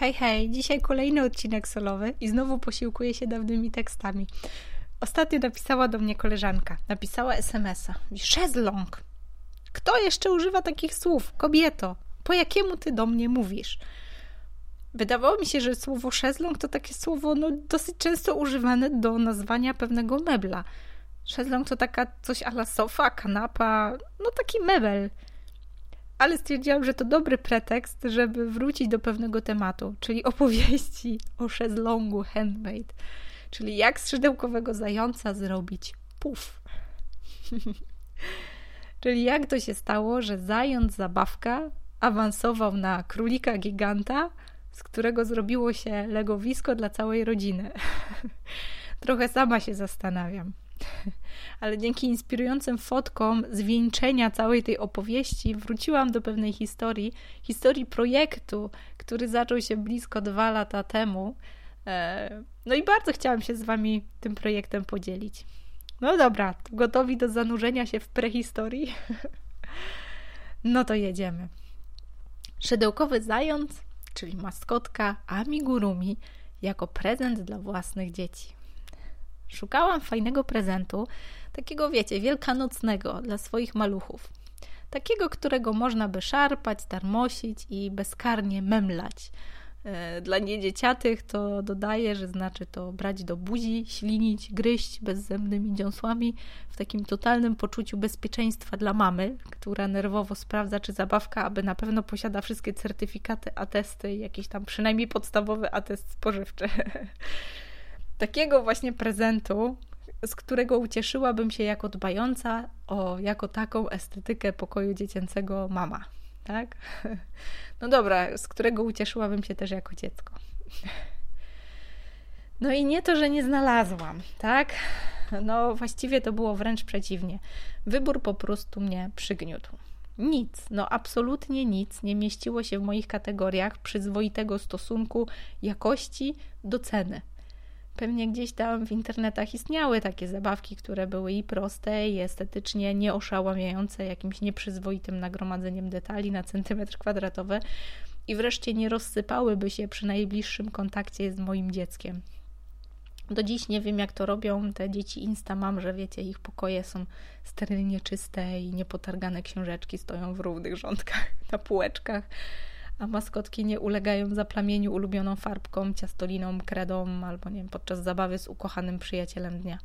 Hej, hej, dzisiaj kolejny odcinek solowy i znowu posiłkuję się dawnymi tekstami. Ostatnio napisała do mnie koleżanka, napisała SMS-a. Szezlong. Kto jeszcze używa takich słów? Kobieto, po jakiemu ty do mnie mówisz? Wydawało mi się, że słowo szezlong to takie słowo no, dosyć często używane do nazwania pewnego mebla. Szezlong to taka coś ala sofa, kanapa, no taki mebel ale stwierdziłam, że to dobry pretekst, żeby wrócić do pewnego tematu, czyli opowieści o szezlongu handmade, czyli jak z szydełkowego zająca zrobić puf. czyli jak to się stało, że zając zabawka awansował na królika giganta, z którego zrobiło się legowisko dla całej rodziny. Trochę sama się zastanawiam. Ale dzięki inspirującym fotkom zwieńczenia całej tej opowieści wróciłam do pewnej historii, historii projektu, który zaczął się blisko dwa lata temu. E, no i bardzo chciałam się z Wami tym projektem podzielić. No dobra, gotowi do zanurzenia się w prehistorii? No to jedziemy. Szydełkowy zając, czyli maskotka amigurumi, jako prezent dla własnych dzieci. Szukałam fajnego prezentu, takiego wiecie, wielkanocnego dla swoich maluchów. Takiego, którego można by szarpać, tarmosić i bezkarnie memlać. E, dla niedzieciatych to dodaję, że znaczy to brać do buzi, ślinić, gryźć bezzębnymi dziąsłami w takim totalnym poczuciu bezpieczeństwa dla mamy, która nerwowo sprawdza, czy zabawka, aby na pewno posiada wszystkie certyfikaty, atesty, jakiś tam przynajmniej podstawowy atest spożywczy. takiego właśnie prezentu, z którego ucieszyłabym się jako dbająca o jako taką estetykę pokoju dziecięcego mama. Tak? No dobra, z którego ucieszyłabym się też jako dziecko. No i nie to, że nie znalazłam, tak? No właściwie to było wręcz przeciwnie. Wybór po prostu mnie przygniótł. Nic, no absolutnie nic nie mieściło się w moich kategoriach przyzwoitego stosunku jakości do ceny. Pewnie gdzieś tam w internetach istniały takie zabawki, które były i proste, i estetycznie nieoszałamiające jakimś nieprzyzwoitym nagromadzeniem detali na centymetr kwadratowy i wreszcie nie rozsypałyby się przy najbliższym kontakcie z moim dzieckiem. Do dziś nie wiem, jak to robią te dzieci Instamam, że wiecie, ich pokoje są sterylnie czyste i niepotargane książeczki stoją w równych rządkach na półeczkach a maskotki nie ulegają zaplamieniu ulubioną farbką, ciastoliną, kredą albo nie wiem, podczas zabawy z ukochanym przyjacielem dnia.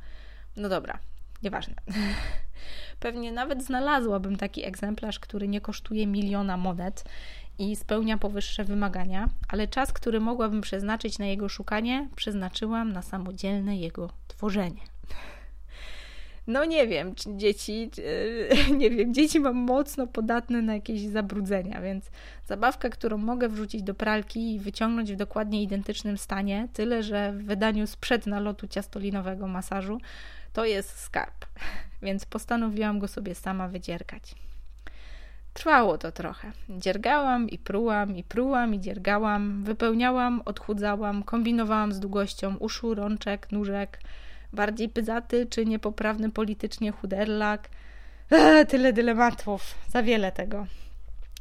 No dobra, nieważne. Pewnie nawet znalazłabym taki egzemplarz, który nie kosztuje miliona monet i spełnia powyższe wymagania, ale czas, który mogłabym przeznaczyć na jego szukanie, przeznaczyłam na samodzielne jego tworzenie. No nie wiem, czy dzieci, nie wiem, dzieci mam mocno podatne na jakieś zabrudzenia, więc zabawka, którą mogę wrzucić do pralki i wyciągnąć w dokładnie identycznym stanie, tyle że w wydaniu sprzed nalotu ciastolinowego masażu, to jest skarb, więc postanowiłam go sobie sama wydziergać. Trwało to trochę. Dziergałam i prułam, i prułam, i dziergałam, wypełniałam, odchudzałam, kombinowałam z długością uszu, rączek, nóżek, bardziej pyzaty czy niepoprawny politycznie chuderlak. Eee, tyle dylematów, za wiele tego.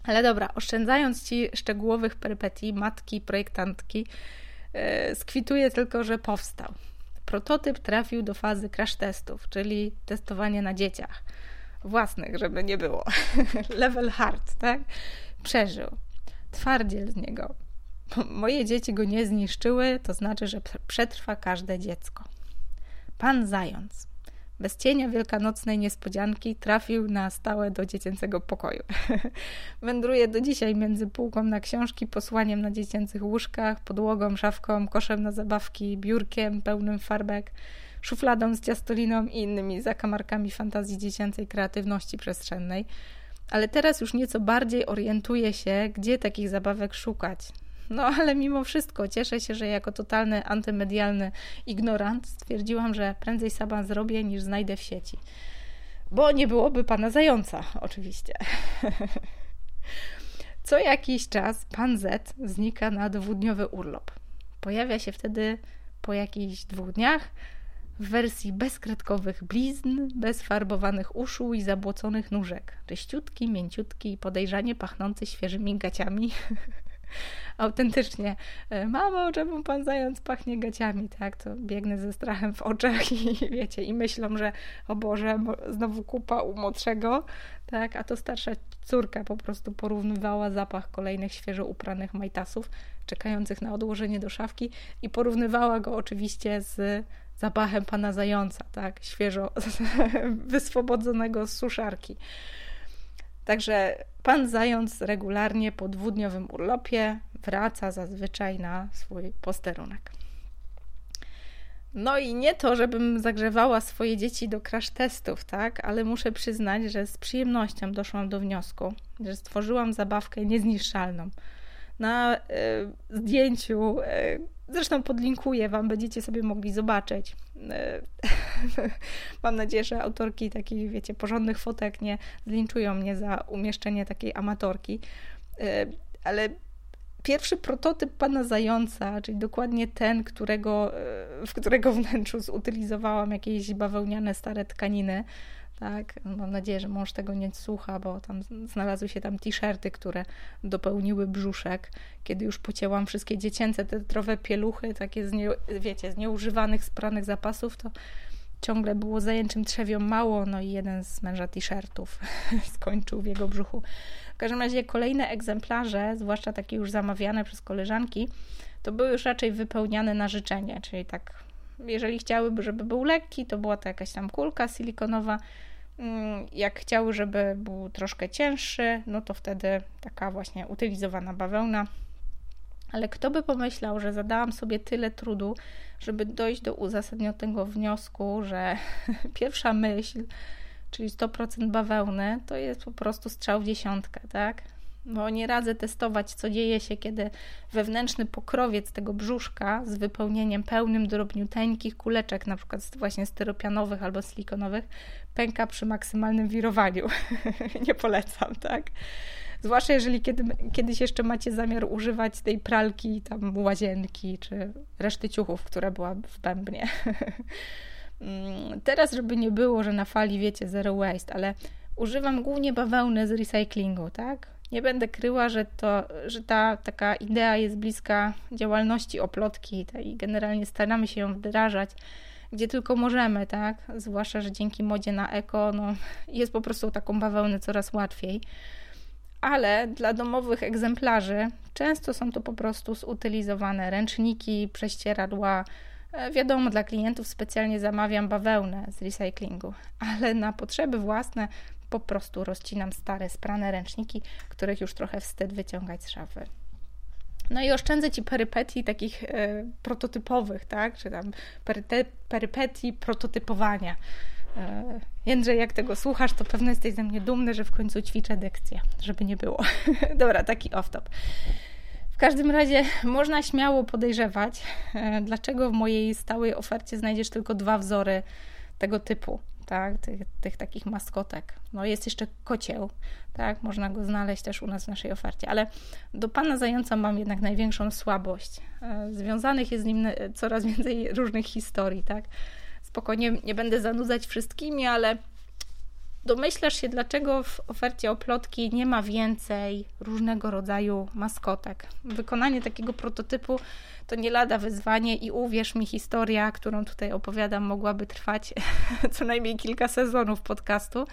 Ale dobra, oszczędzając Ci szczegółowych perypetii matki, projektantki, yy, skwituję tylko, że powstał. Prototyp trafił do fazy crash testów, czyli testowania na dzieciach. Własnych, żeby nie było. Level hard, tak? Przeżył. Twardziel z niego. Moje dzieci go nie zniszczyły, to znaczy, że przetrwa każde dziecko. Pan Zając. Bez cienia wielkanocnej niespodzianki trafił na stałe do dziecięcego pokoju. Wędruje do dzisiaj między półką na książki, posłaniem na dziecięcych łóżkach, podłogą, szafką, koszem na zabawki, biurkiem pełnym farbek, szufladą z ciastoliną i innymi zakamarkami fantazji dziecięcej kreatywności przestrzennej. Ale teraz już nieco bardziej orientuje się, gdzie takich zabawek szukać. No ale mimo wszystko cieszę się, że jako totalny antymedialny ignorant stwierdziłam, że prędzej sama zrobię niż znajdę w sieci. Bo nie byłoby pana zająca, oczywiście. Co jakiś czas pan Z znika na dwudniowy urlop. Pojawia się wtedy po jakichś dwóch dniach w wersji bezkredkowych blizn, bez farbowanych uszu i zabłoconych nóżek. Czyściutki, mięciutki i podejrzanie pachnący świeżymi gaciami. autentycznie, e, mamo, czemu pan zając pachnie gaciami, tak, to biegnę ze strachem w oczach i wiecie, i myślą, że o Boże, znowu kupa u młodszego, tak, a to starsza córka po prostu porównywała zapach kolejnych świeżo upranych majtasów, czekających na odłożenie do szafki i porównywała go oczywiście z zapachem pana zająca, tak, świeżo wyswobodzonego z suszarki. Także pan zając regularnie po dwudniowym urlopie wraca zazwyczaj na swój posterunek. No i nie to, żebym zagrzewała swoje dzieci do crash testów, tak, ale muszę przyznać, że z przyjemnością doszłam do wniosku, że stworzyłam zabawkę niezniszczalną. Na y, zdjęciu, y, zresztą podlinkuję Wam, będziecie sobie mogli zobaczyć. Y, mam nadzieję, że autorki takich, wiecie, porządnych fotek nie zlinczują mnie za umieszczenie takiej amatorki, ale pierwszy prototyp pana zająca, czyli dokładnie ten, którego, e, w którego wnętrzu zutylizowałam jakieś bawełniane stare tkaniny. Tak, mam nadzieję, że mąż tego nie słucha, bo tam znalazły się tam t-shirty, które dopełniły brzuszek. Kiedy już pocięłam wszystkie dziecięce te trowe pieluchy, takie z nie, wiecie, z nieużywanych, spranych zapasów, to ciągle było zajęczym trzewią mało, no i jeden z męża t-shirtów skończył w jego brzuchu. W każdym razie kolejne egzemplarze, zwłaszcza takie już zamawiane przez koleżanki, to były już raczej wypełniane na życzenie, czyli tak, jeżeli chciałyby, żeby był lekki, to była to jakaś tam kulka silikonowa. Mm, jak chciały, żeby był troszkę cięższy, no to wtedy taka właśnie utylizowana bawełna. Ale kto by pomyślał, że zadałam sobie tyle trudu, żeby dojść do uzasadnionego wniosku, że pierwsza myśl, czyli 100% bawełny, to jest po prostu strzał w dziesiątkę, tak? Bo nie radzę testować, co dzieje się, kiedy wewnętrzny pokrowiec tego brzuszka z wypełnieniem pełnym drobniuteńkich kuleczek, na przykład właśnie styropianowych albo silikonowych, pęka przy maksymalnym wirowaniu. nie polecam, tak? Zwłaszcza jeżeli kiedy, kiedyś jeszcze macie zamiar używać tej pralki, tam łazienki, czy reszty ciuchów, która była w bębnie. Mm, teraz, żeby nie było, że na fali, wiecie, zero waste, ale używam głównie bawełny z recyklingu, tak? Nie będę kryła, że, to, że ta taka idea jest bliska działalności oplotki i generalnie staramy się ją wdrażać gdzie tylko możemy, tak? Zwłaszcza, że dzięki modzie na eko, no, jest po prostu taką bawełnę coraz łatwiej. Ale dla domowych egzemplarzy często są to po prostu zutylizowane ręczniki, prześcieradła, E, wiadomo, dla klientów specjalnie zamawiam bawełnę z recyklingu, ale na potrzeby własne po prostu rozcinam stare, sprane ręczniki, których już trochę wstyd wyciągać z szafy. No i oszczędzę Ci perypetii takich e, prototypowych, tak? Czy tam peryte, perypetii prototypowania. E, Jędrzej, jak tego słuchasz, to pewno jesteś ze mnie dumny, że w końcu ćwiczę dykcję, żeby nie było. Dobra, taki off-top. W każdym razie można śmiało podejrzewać, e, dlaczego w mojej stałej ofercie znajdziesz tylko dwa wzory tego typu, tak? tych, tych takich maskotek. No jest jeszcze kocieł, tak? można go znaleźć też u nas w naszej ofercie, ale do pana zająca mam jednak największą słabość. E, związanych jest z nim e, coraz więcej różnych historii, tak? Spokojnie nie będę zanudzać wszystkimi, ale Domyślasz się, dlaczego w ofercie oplotki nie ma więcej różnego rodzaju maskotek. Wykonanie takiego prototypu to nie lada wyzwanie i uwierz mi, historia, którą tutaj opowiadam, mogłaby trwać co najmniej kilka sezonów podcastu,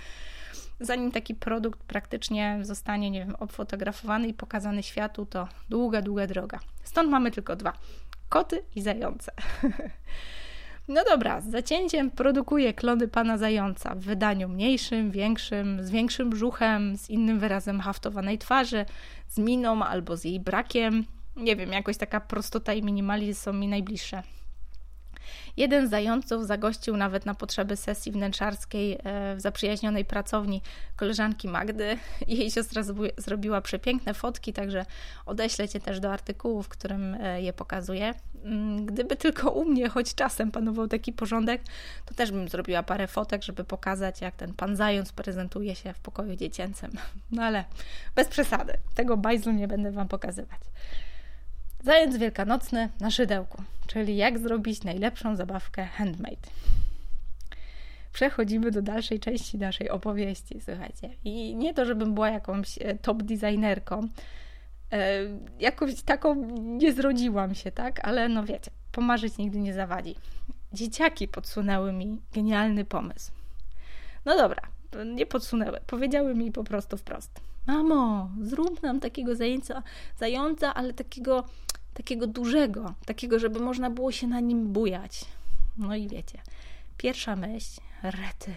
zanim taki produkt praktycznie zostanie, nie wiem, obfotografowany i pokazany światu, to długa, długa droga. Stąd mamy tylko dwa: koty i zające. No dobra, z zacięciem produkuję klony pana zająca w wydaniu mniejszym, większym, z większym brzuchem, z innym wyrazem haftowanej twarzy, z miną albo z jej brakiem. Nie wiem, jakoś taka prostota i minimalizm są mi najbliższe. Jeden z zająców zagościł nawet na potrzeby sesji wnętrzarskiej e, w zaprzyjaźnionej pracowni koleżanki Magdy. Jej siostra zrobiła przepiękne fotki, także odeślę Cię też do artykułu, w którym e, je pokazuję. Mm, gdyby tylko u mnie choć czasem panował taki porządek, to też bym zrobiła parę fotek, żeby pokazać, jak ten pan zając prezentuje się w pokoju dziecięcym. No ale bez przesady, tego bajzlu nie będę Wam pokazywać. Zając wielkanocny na szydełku, czyli jak zrobić najlepszą zabawkę handmade. Przechodzimy do dalszej części naszej opowieści, słuchajcie. I nie to, żebym była jakąś e, top designerką, E, jakoś taką nie zrodziłam się, tak? Ale no wiecie, pomarzyć nigdy nie zawadzi. Dzieciaki podsunęły mi genialny pomysł. No dobra, nie podsunęły, powiedziały mi po prostu wprost. Mamo, zrób nam takiego zajęcia, zająca, ale takiego, takiego dużego, takiego, żeby można było się na nim bujać. No i wiecie, pierwsza myśl, rety,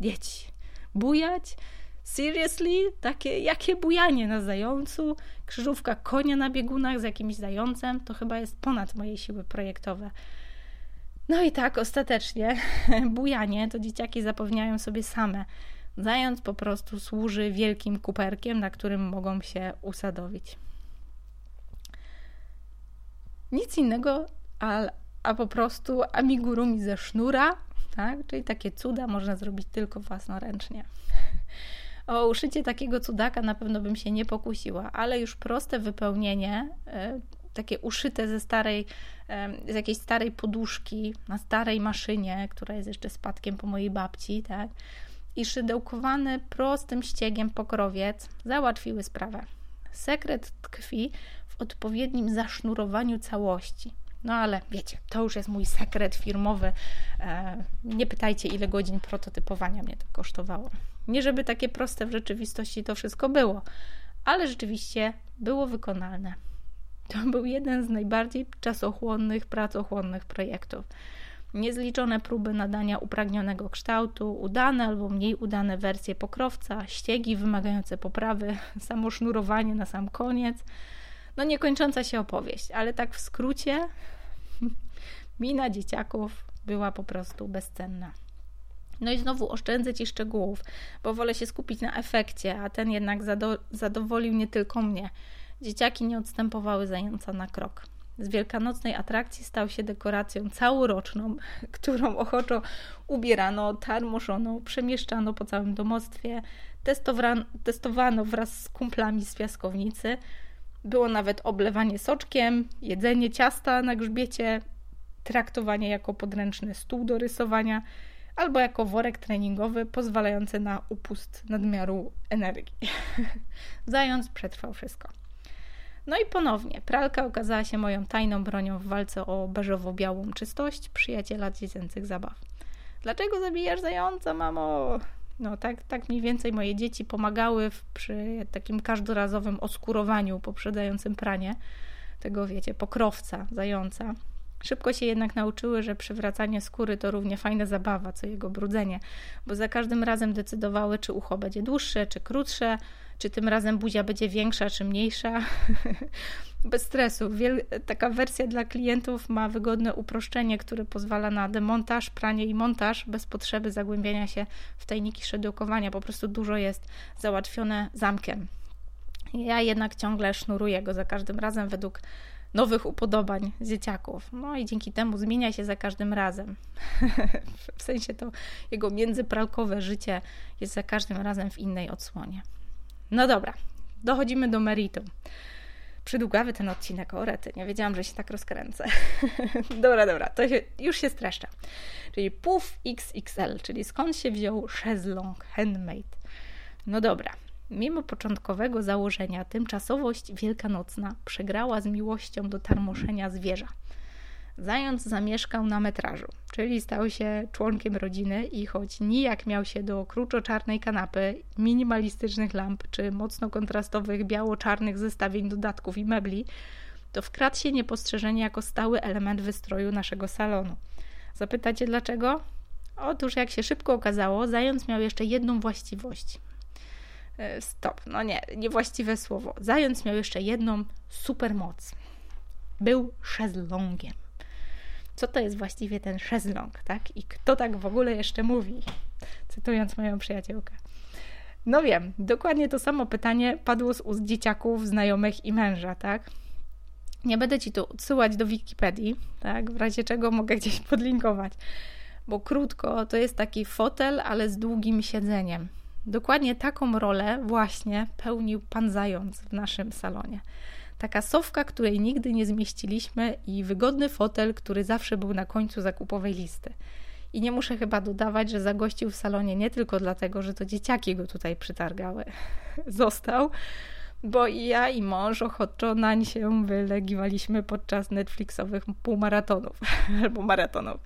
dzieci, bujać? Seriously? Takie, jakie bujanie na zającu? Krzyżówka konia na biegunach z jakimś zającem? To chyba jest ponad moje siły projektowe. No i tak, ostatecznie bujanie to dzieciaki zapewniają sobie same. Zając po prostu służy wielkim kuperkiem, na którym mogą się usadowić. Nic innego, a, a po prostu amigurumi ze sznura, tak? czyli takie cuda można zrobić tylko własnoręcznie. O uszycie takiego cudaka na pewno bym się nie pokusiła, ale już proste wypełnienie, e, takie uszyte ze starej, z jakiejś starej poduszki, na starej maszynie, która jest jeszcze spadkiem po mojej babci, tak? I szydełkowany prostym ściegiem pokrowiec załatwiły sprawę. Sekret tkwi w odpowiednim zasznurowaniu całości. No ale wiecie, to już jest mój sekret firmowy. E, nie pytajcie, ile godzin prototypowania mnie to kosztowało. Nie żeby takie proste w rzeczywistości to wszystko było, ale rzeczywiście było wykonalne. To był jeden z najbardziej czasochłonnych, pracochłonnych projektów. Niezliczone próby nadania upragnionego kształtu, udane albo mniej udane wersje pokrowca, ściegi wymagające poprawy, samo sznurowanie na sam koniec. No niekończąca się opowieść, ale tak w skrócie mina dzieciaków była po prostu bezcenna. No i znowu oszczędzę Ci szczegółów, bo wolę się skupić na efekcie, a ten jednak zado zadowolił nie tylko mnie. Dzieciaki nie odstępowały zająca na krok. Z wielkanocnej atrakcji stał się dekoracją całoroczną, którą ochoczo ubierano, tarmoszono, przemieszczano po całym domostwie, testowano wraz z kumplami z piaskownicy. Było nawet oblewanie soczkiem, jedzenie ciasta na grzbiecie, traktowanie jako podręczny stół do rysowania – albo jako worek treningowy pozwalający na upust nadmiaru energii. Zając przetrwał wszystko. No i ponownie, pralka okazała się moją tajną bronią w walce o beżowo-białą czystość przyjaciela dziecięcych zabaw. Dlaczego zabijasz zająca, mamo? No tak, tak mniej więcej moje dzieci pomagały w, przy takim każdorazowym oskurowaniu poprzedzającym pranie tego, wiecie, pokrowca, zająca. Szybko się jednak nauczyły, że przywracanie skóry to równie fajna zabawa, co jego brudzenie, bo za każdym razem decydowały, czy ucho będzie dłuższe, czy krótsze, czy tym razem buzia będzie większa, czy mniejsza. Bez stresu. Wiel taka wersja dla klientów ma wygodne uproszczenie, które pozwala na demontaż, pranie i montaż bez potrzeby zagłębiania się w tajniki szydełkowania. Po prostu dużo jest załatwione zamkiem. Ja jednak ciągle sznuruję go za każdym razem według nowych upodobań dzieciaków. No i dzięki temu zmienia się za każdym razem. w sensie to jego międzypralkowe życie jest za każdym razem w innej odsłonie. No dobra, dochodzimy do meritum. Przydługawy ten odcinek, o rety, nie wiedziałam, że się tak rozkręcę. dobra, dobra, to się, już się streszcza. Czyli PUF XXL, czyli skąd się wziął szezlong handmade. No dobra, Mimo początkowego założenia, tymczasowość wielkanocna przegrała z miłością do tarmoszenia zwierza. Zając zamieszkał na metrażu, czyli stał się członkiem rodziny i choć nijak miał się do kruczo-czarnej kanapy, minimalistycznych lamp czy mocno kontrastowych biało-czarnych zestawień dodatków i mebli, to wkradł się niepostrzeżenie jako stały element wystroju naszego salonu. Zapytacie dlaczego? Otóż, jak się szybko okazało, zając miał jeszcze jedną właściwość. E, stop, no nie, niewłaściwe słowo. Zając miał jeszcze jedną supermoc. Był szezlongiem. Co to jest właściwie ten szezlong, tak? I kto tak w ogóle jeszcze mówi? Cytując moją przyjaciółkę. No wiem, dokładnie to samo pytanie padło z ust dzieciaków, znajomych i męża, tak? Nie będę ci tu odsyłać do Wikipedii, tak? W razie czego mogę gdzieś podlinkować. Bo krótko, to jest taki fotel, ale z długim siedzeniem. Dokładnie taką rolę właśnie pełnił pan zając w naszym salonie. Taka sofka, której nigdy nie zmieściliśmy i wygodny fotel, który zawsze był na końcu zakupowej listy. I nie muszę chyba dodawać, że zagościł w salonie nie tylko dlatego, że to dzieciaki go tutaj przytargały. Został, bo i ja i mąż ochoczo nań się wylegiwaliśmy podczas Netflixowych półmaratonów albo maratonów.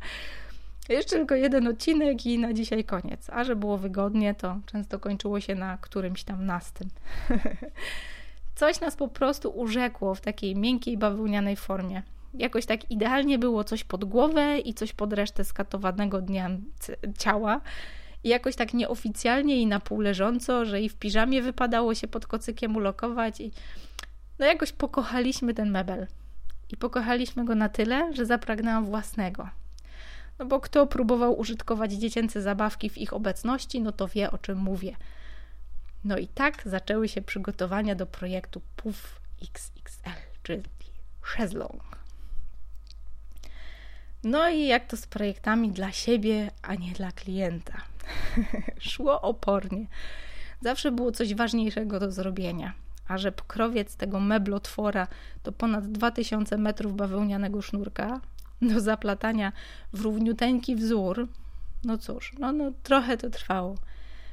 Jeszcze tylko jeden odcinek i na dzisiaj koniec. A że było wygodnie, to często kończyło się na którymś tam nastym. Coś nas po prostu urzekło w takiej miękkiej, bawełnianej formie. Jakoś tak idealnie było coś pod głowę i coś pod resztę skatowanego dnia ciała. I jakoś tak nieoficjalnie i na pół leżąco, że i w piżamie wypadało się pod kocykiem ulokować i no jakoś pokochaliśmy ten mebel. I pokochaliśmy go na tyle, że zapragnęłam własnego. No bo kto próbował użytkować dziecięce zabawki w ich obecności, no to wie o czym mówię. No i tak zaczęły się przygotowania do projektu PUF XXL, czyli Szezlong. No i jak to z projektami dla siebie, a nie dla klienta. Szło opornie. Zawsze było coś ważniejszego do zrobienia. A że pokrowiec tego meblotwora to ponad 2000 metrów bawełnianego sznurka, do zaplatania w równiuteńki wzór, no cóż, no, no trochę to trwało.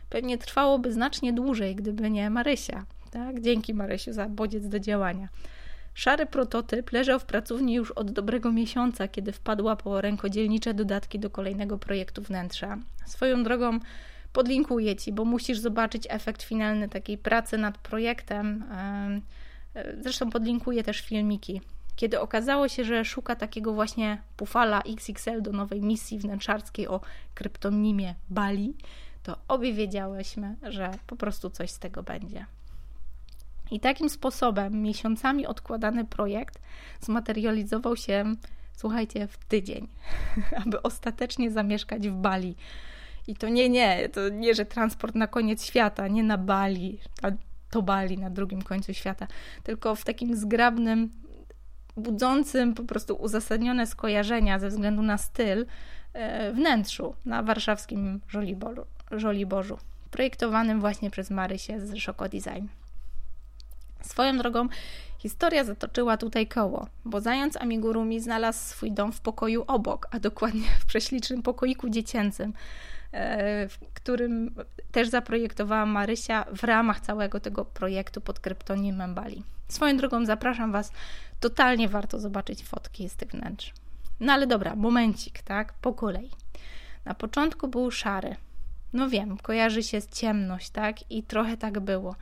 Pewnie trwałoby znacznie dłużej, gdyby nie Marysia. Tak? Dzięki Marysiu za bodziec do działania. Szary prototyp leżał w pracowni już od dobrego miesiąca, kiedy wpadła po rękodzielnicze dodatki do kolejnego projektu wnętrza. Swoją drogą podlinkuję Ci, bo musisz zobaczyć efekt finalny takiej pracy nad projektem. Zresztą podlinkuję też filmiki. Kiedy okazało się, że szuka takiego właśnie Pufala XXL do nowej misji wnętrzarskiej o kryptonimie Bali, to obie wiedziałyśmy, że po prostu coś z tego będzie. I takim sposobem miesiącami odkładany projekt zmaterializował się, słuchajcie, w tydzień, aby ostatecznie zamieszkać w Bali. I to nie, nie, to nie, że transport na koniec świata, nie na Bali, to Bali na drugim końcu świata, tylko w takim zgrabnym, budzącym po prostu uzasadnione skojarzenia ze względu na styl e, wnętrzu na warszawskim Żoliborzu, Żoliborzu projektowanym właśnie przez Marysię z Szoko Design. Swoją drogą, historia zatoczyła tutaj koło, bo zając amigurumi znalazł swój dom w pokoju obok, a dokładnie w prześlicznym pokoiku dziecięcym, e, w którym też zaprojektowała Marysia w ramach całego tego projektu pod kryptonimem Bali. Swoją drogą zapraszam Was, totalnie warto zobaczyć fotki z tych wnętrz. No ale dobra, momencik, tak? Po kolei. Na początku był szary. No wiem, kojarzy się z ciemność, tak? I trochę tak było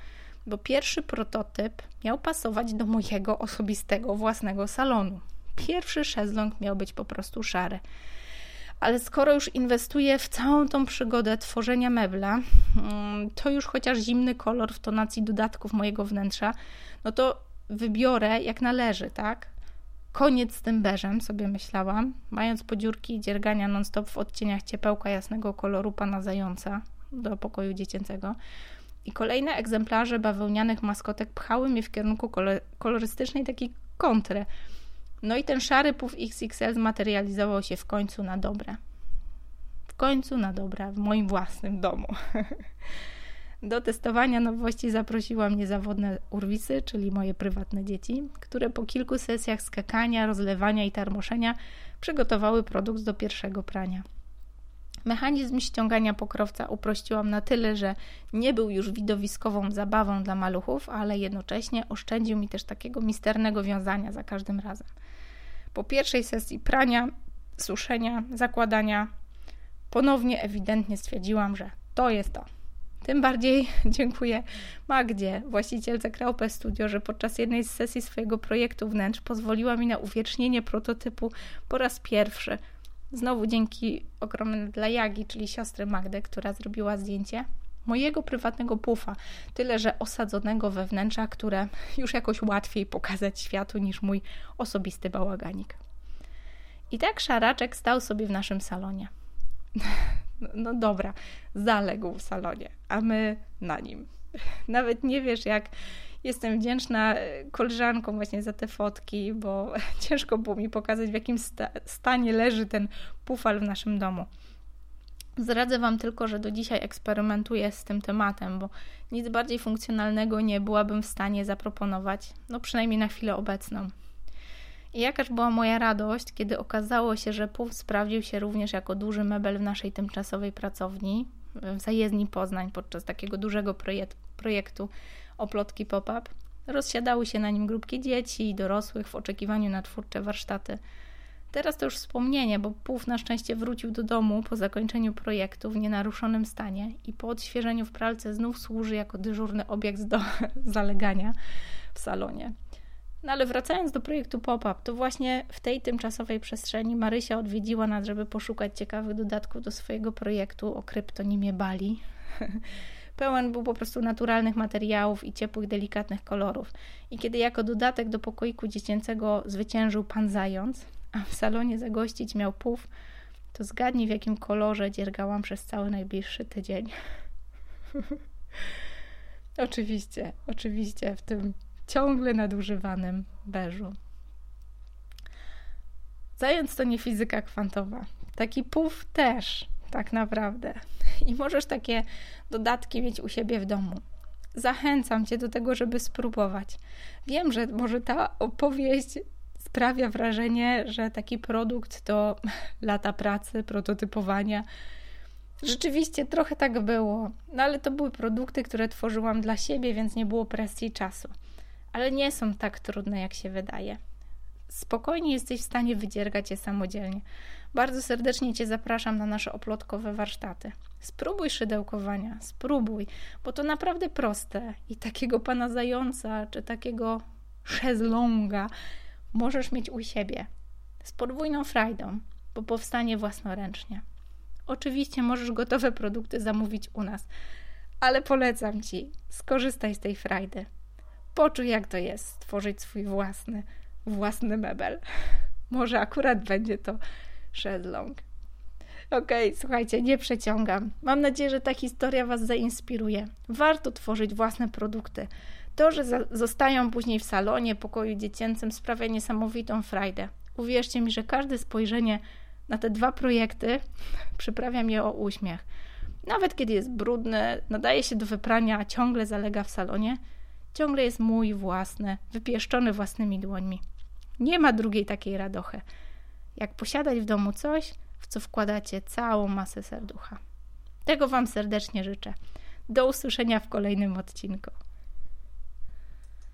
bo pierwszy prototyp miał pasować do mojego osobistego własnego salonu. Pierwszy szezlong miał być po prostu szary. Ale skoro już inwestuję w całą tą przygodę tworzenia mebla, mm, to już chociaż zimny kolor w tonacji dodatków mojego wnętrza, no to wybiorę jak należy, tak? Koniec z tym beżem, sobie myślałam, mając podziurki i dziergania non-stop w odcieniach ciepełka jasnego koloru pana zająca do pokoju dziecięcego i kolejne egzemplarze bawełnianych maskotek pchały mnie w kierunku kolorystycznej takiej kontry. No i ten szary puf XXL zmaterializował się w końcu na dobre. W końcu na dobre w moim własnym domu. Do testowania nowości zaprosiła mnie zawodne urwisy, czyli moje prywatne dzieci, które po kilku sesjach skakania, rozlewania i tarmoszenia przygotowały produkt do pierwszego prania. Mechanizm ściągania pokrowca uprościłam na tyle, że nie był już widowiskową zabawą dla maluchów, ale jednocześnie oszczędził mi też takiego misternego wiązania za każdym razem. Po pierwszej sesji prania, suszenia, zakładania, ponownie ewidentnie stwierdziłam, że to jest to. Tym bardziej dziękuję Magdzie, właścicielce Kraupe Studio, że podczas jednej z sesji swojego projektu wnętrz pozwoliła mi na uwiecznienie prototypu po raz pierwszy – Znowu dzięki ogromne dla Jagi, czyli siostry Magdy, która zrobiła zdjęcie mojego prywatnego pufa, tyle że osadzonego we wnętrzach, które już jakoś łatwiej pokazać światu niż mój osobisty bałaganik. I tak szaraczek stał sobie w naszym salonie. No, dobra, zaległ w salonie, a my na nim. Nawet nie wiesz, jak Jestem wdzięczna e, koleżankom właśnie za te fotki, bo ciężko było mi pokazać, w jakim sta stanie leży ten pufal w naszym domu. Zdradzę Wam tylko, że do dzisiaj eksperymentuję z tym tematem, bo nic bardziej funkcjonalnego nie byłabym w stanie zaproponować, no przynajmniej na chwilę obecną. I jakaż była moja radość, kiedy okazało się, że PUF sprawdził się również jako duży mebel w naszej tymczasowej pracowni w zajezdni Poznań podczas takiego dużego projekt projektu oplotki pop-up. Rozsiadały się na nim grupki dzieci i dorosłych w oczekiwaniu na twórcze warsztaty. Teraz to już wspomnienie, bo Puf na szczęście wrócił do domu po zakończeniu projektu w nienaruszonym stanie i po odświeżeniu w pralce znów służy jako dyżurny obiekt do zalegania w salonie. No ale wracając do projektu Pop-Up, to właśnie w tej tymczasowej przestrzeni Marysia odwiedziła nas, żeby poszukać ciekawych dodatków do swojego projektu o kryptonimie Bali. Pełen był po prostu naturalnych materiałów i ciepłych, delikatnych kolorów. I kiedy jako dodatek do pokoiku dziecięcego zwyciężył pan zając, a w salonie zagościć miał puf, to zgadnij w jakim kolorze dziergałam przez cały najbliższy tydzień. oczywiście, oczywiście w tym ciągle nadużywanym beżu. Zając to nie fizyka kwantowa. Taki puf też, tak naprawdę. I możesz takie dodatki mieć u siebie w domu. Zachęcam Cię do tego, żeby spróbować. Wiem, że może ta opowieść sprawia wrażenie, że taki produkt to lata pracy, prototypowania. Rzeczywiście trochę tak było, no ale to były produkty, które tworzyłam dla siebie, więc nie było presji czasu. Ale nie są tak trudne, jak się wydaje. Spokojnie jesteś w stanie wydziergać je samodzielnie. Bardzo serdecznie Cię zapraszam na nasze oplotkowe warsztaty. Spróbuj szydełkowania, spróbuj, bo to naprawdę proste. I takiego pana zająca, czy takiego szezlonga możesz mieć u siebie z podwójną frajdą, bo powstanie własnoręcznie. Oczywiście możesz gotowe produkty zamówić u nas, ale polecam Ci, skorzystaj z tej frajdy. Poczuj, jak to jest stworzyć swój własny, własny mebel. Może akurat będzie to szezlong. Okej, okay, słuchajcie, nie przeciągam. Mam nadzieję, że ta historia Was zainspiruje. Warto tworzyć własne produkty. To, że zostają później w salonie, pokoju dziecięcym, sprawia niesamowitą frajdę. Uwierzcie mi, że każde spojrzenie na te dwa projekty przyprawia mnie o uśmiech. Nawet kiedy jest brudny, nadaje się do wyprania, a ciągle zalega w salonie, ciągle jest mój własny, wypieszczony własnymi dłońmi. Nie ma drugiej takiej radochy, jak posiadać w domu coś, w co wkładacie całą masę serducha. Tego Wam serdecznie życzę. Do usłyszenia w kolejnym odcinku.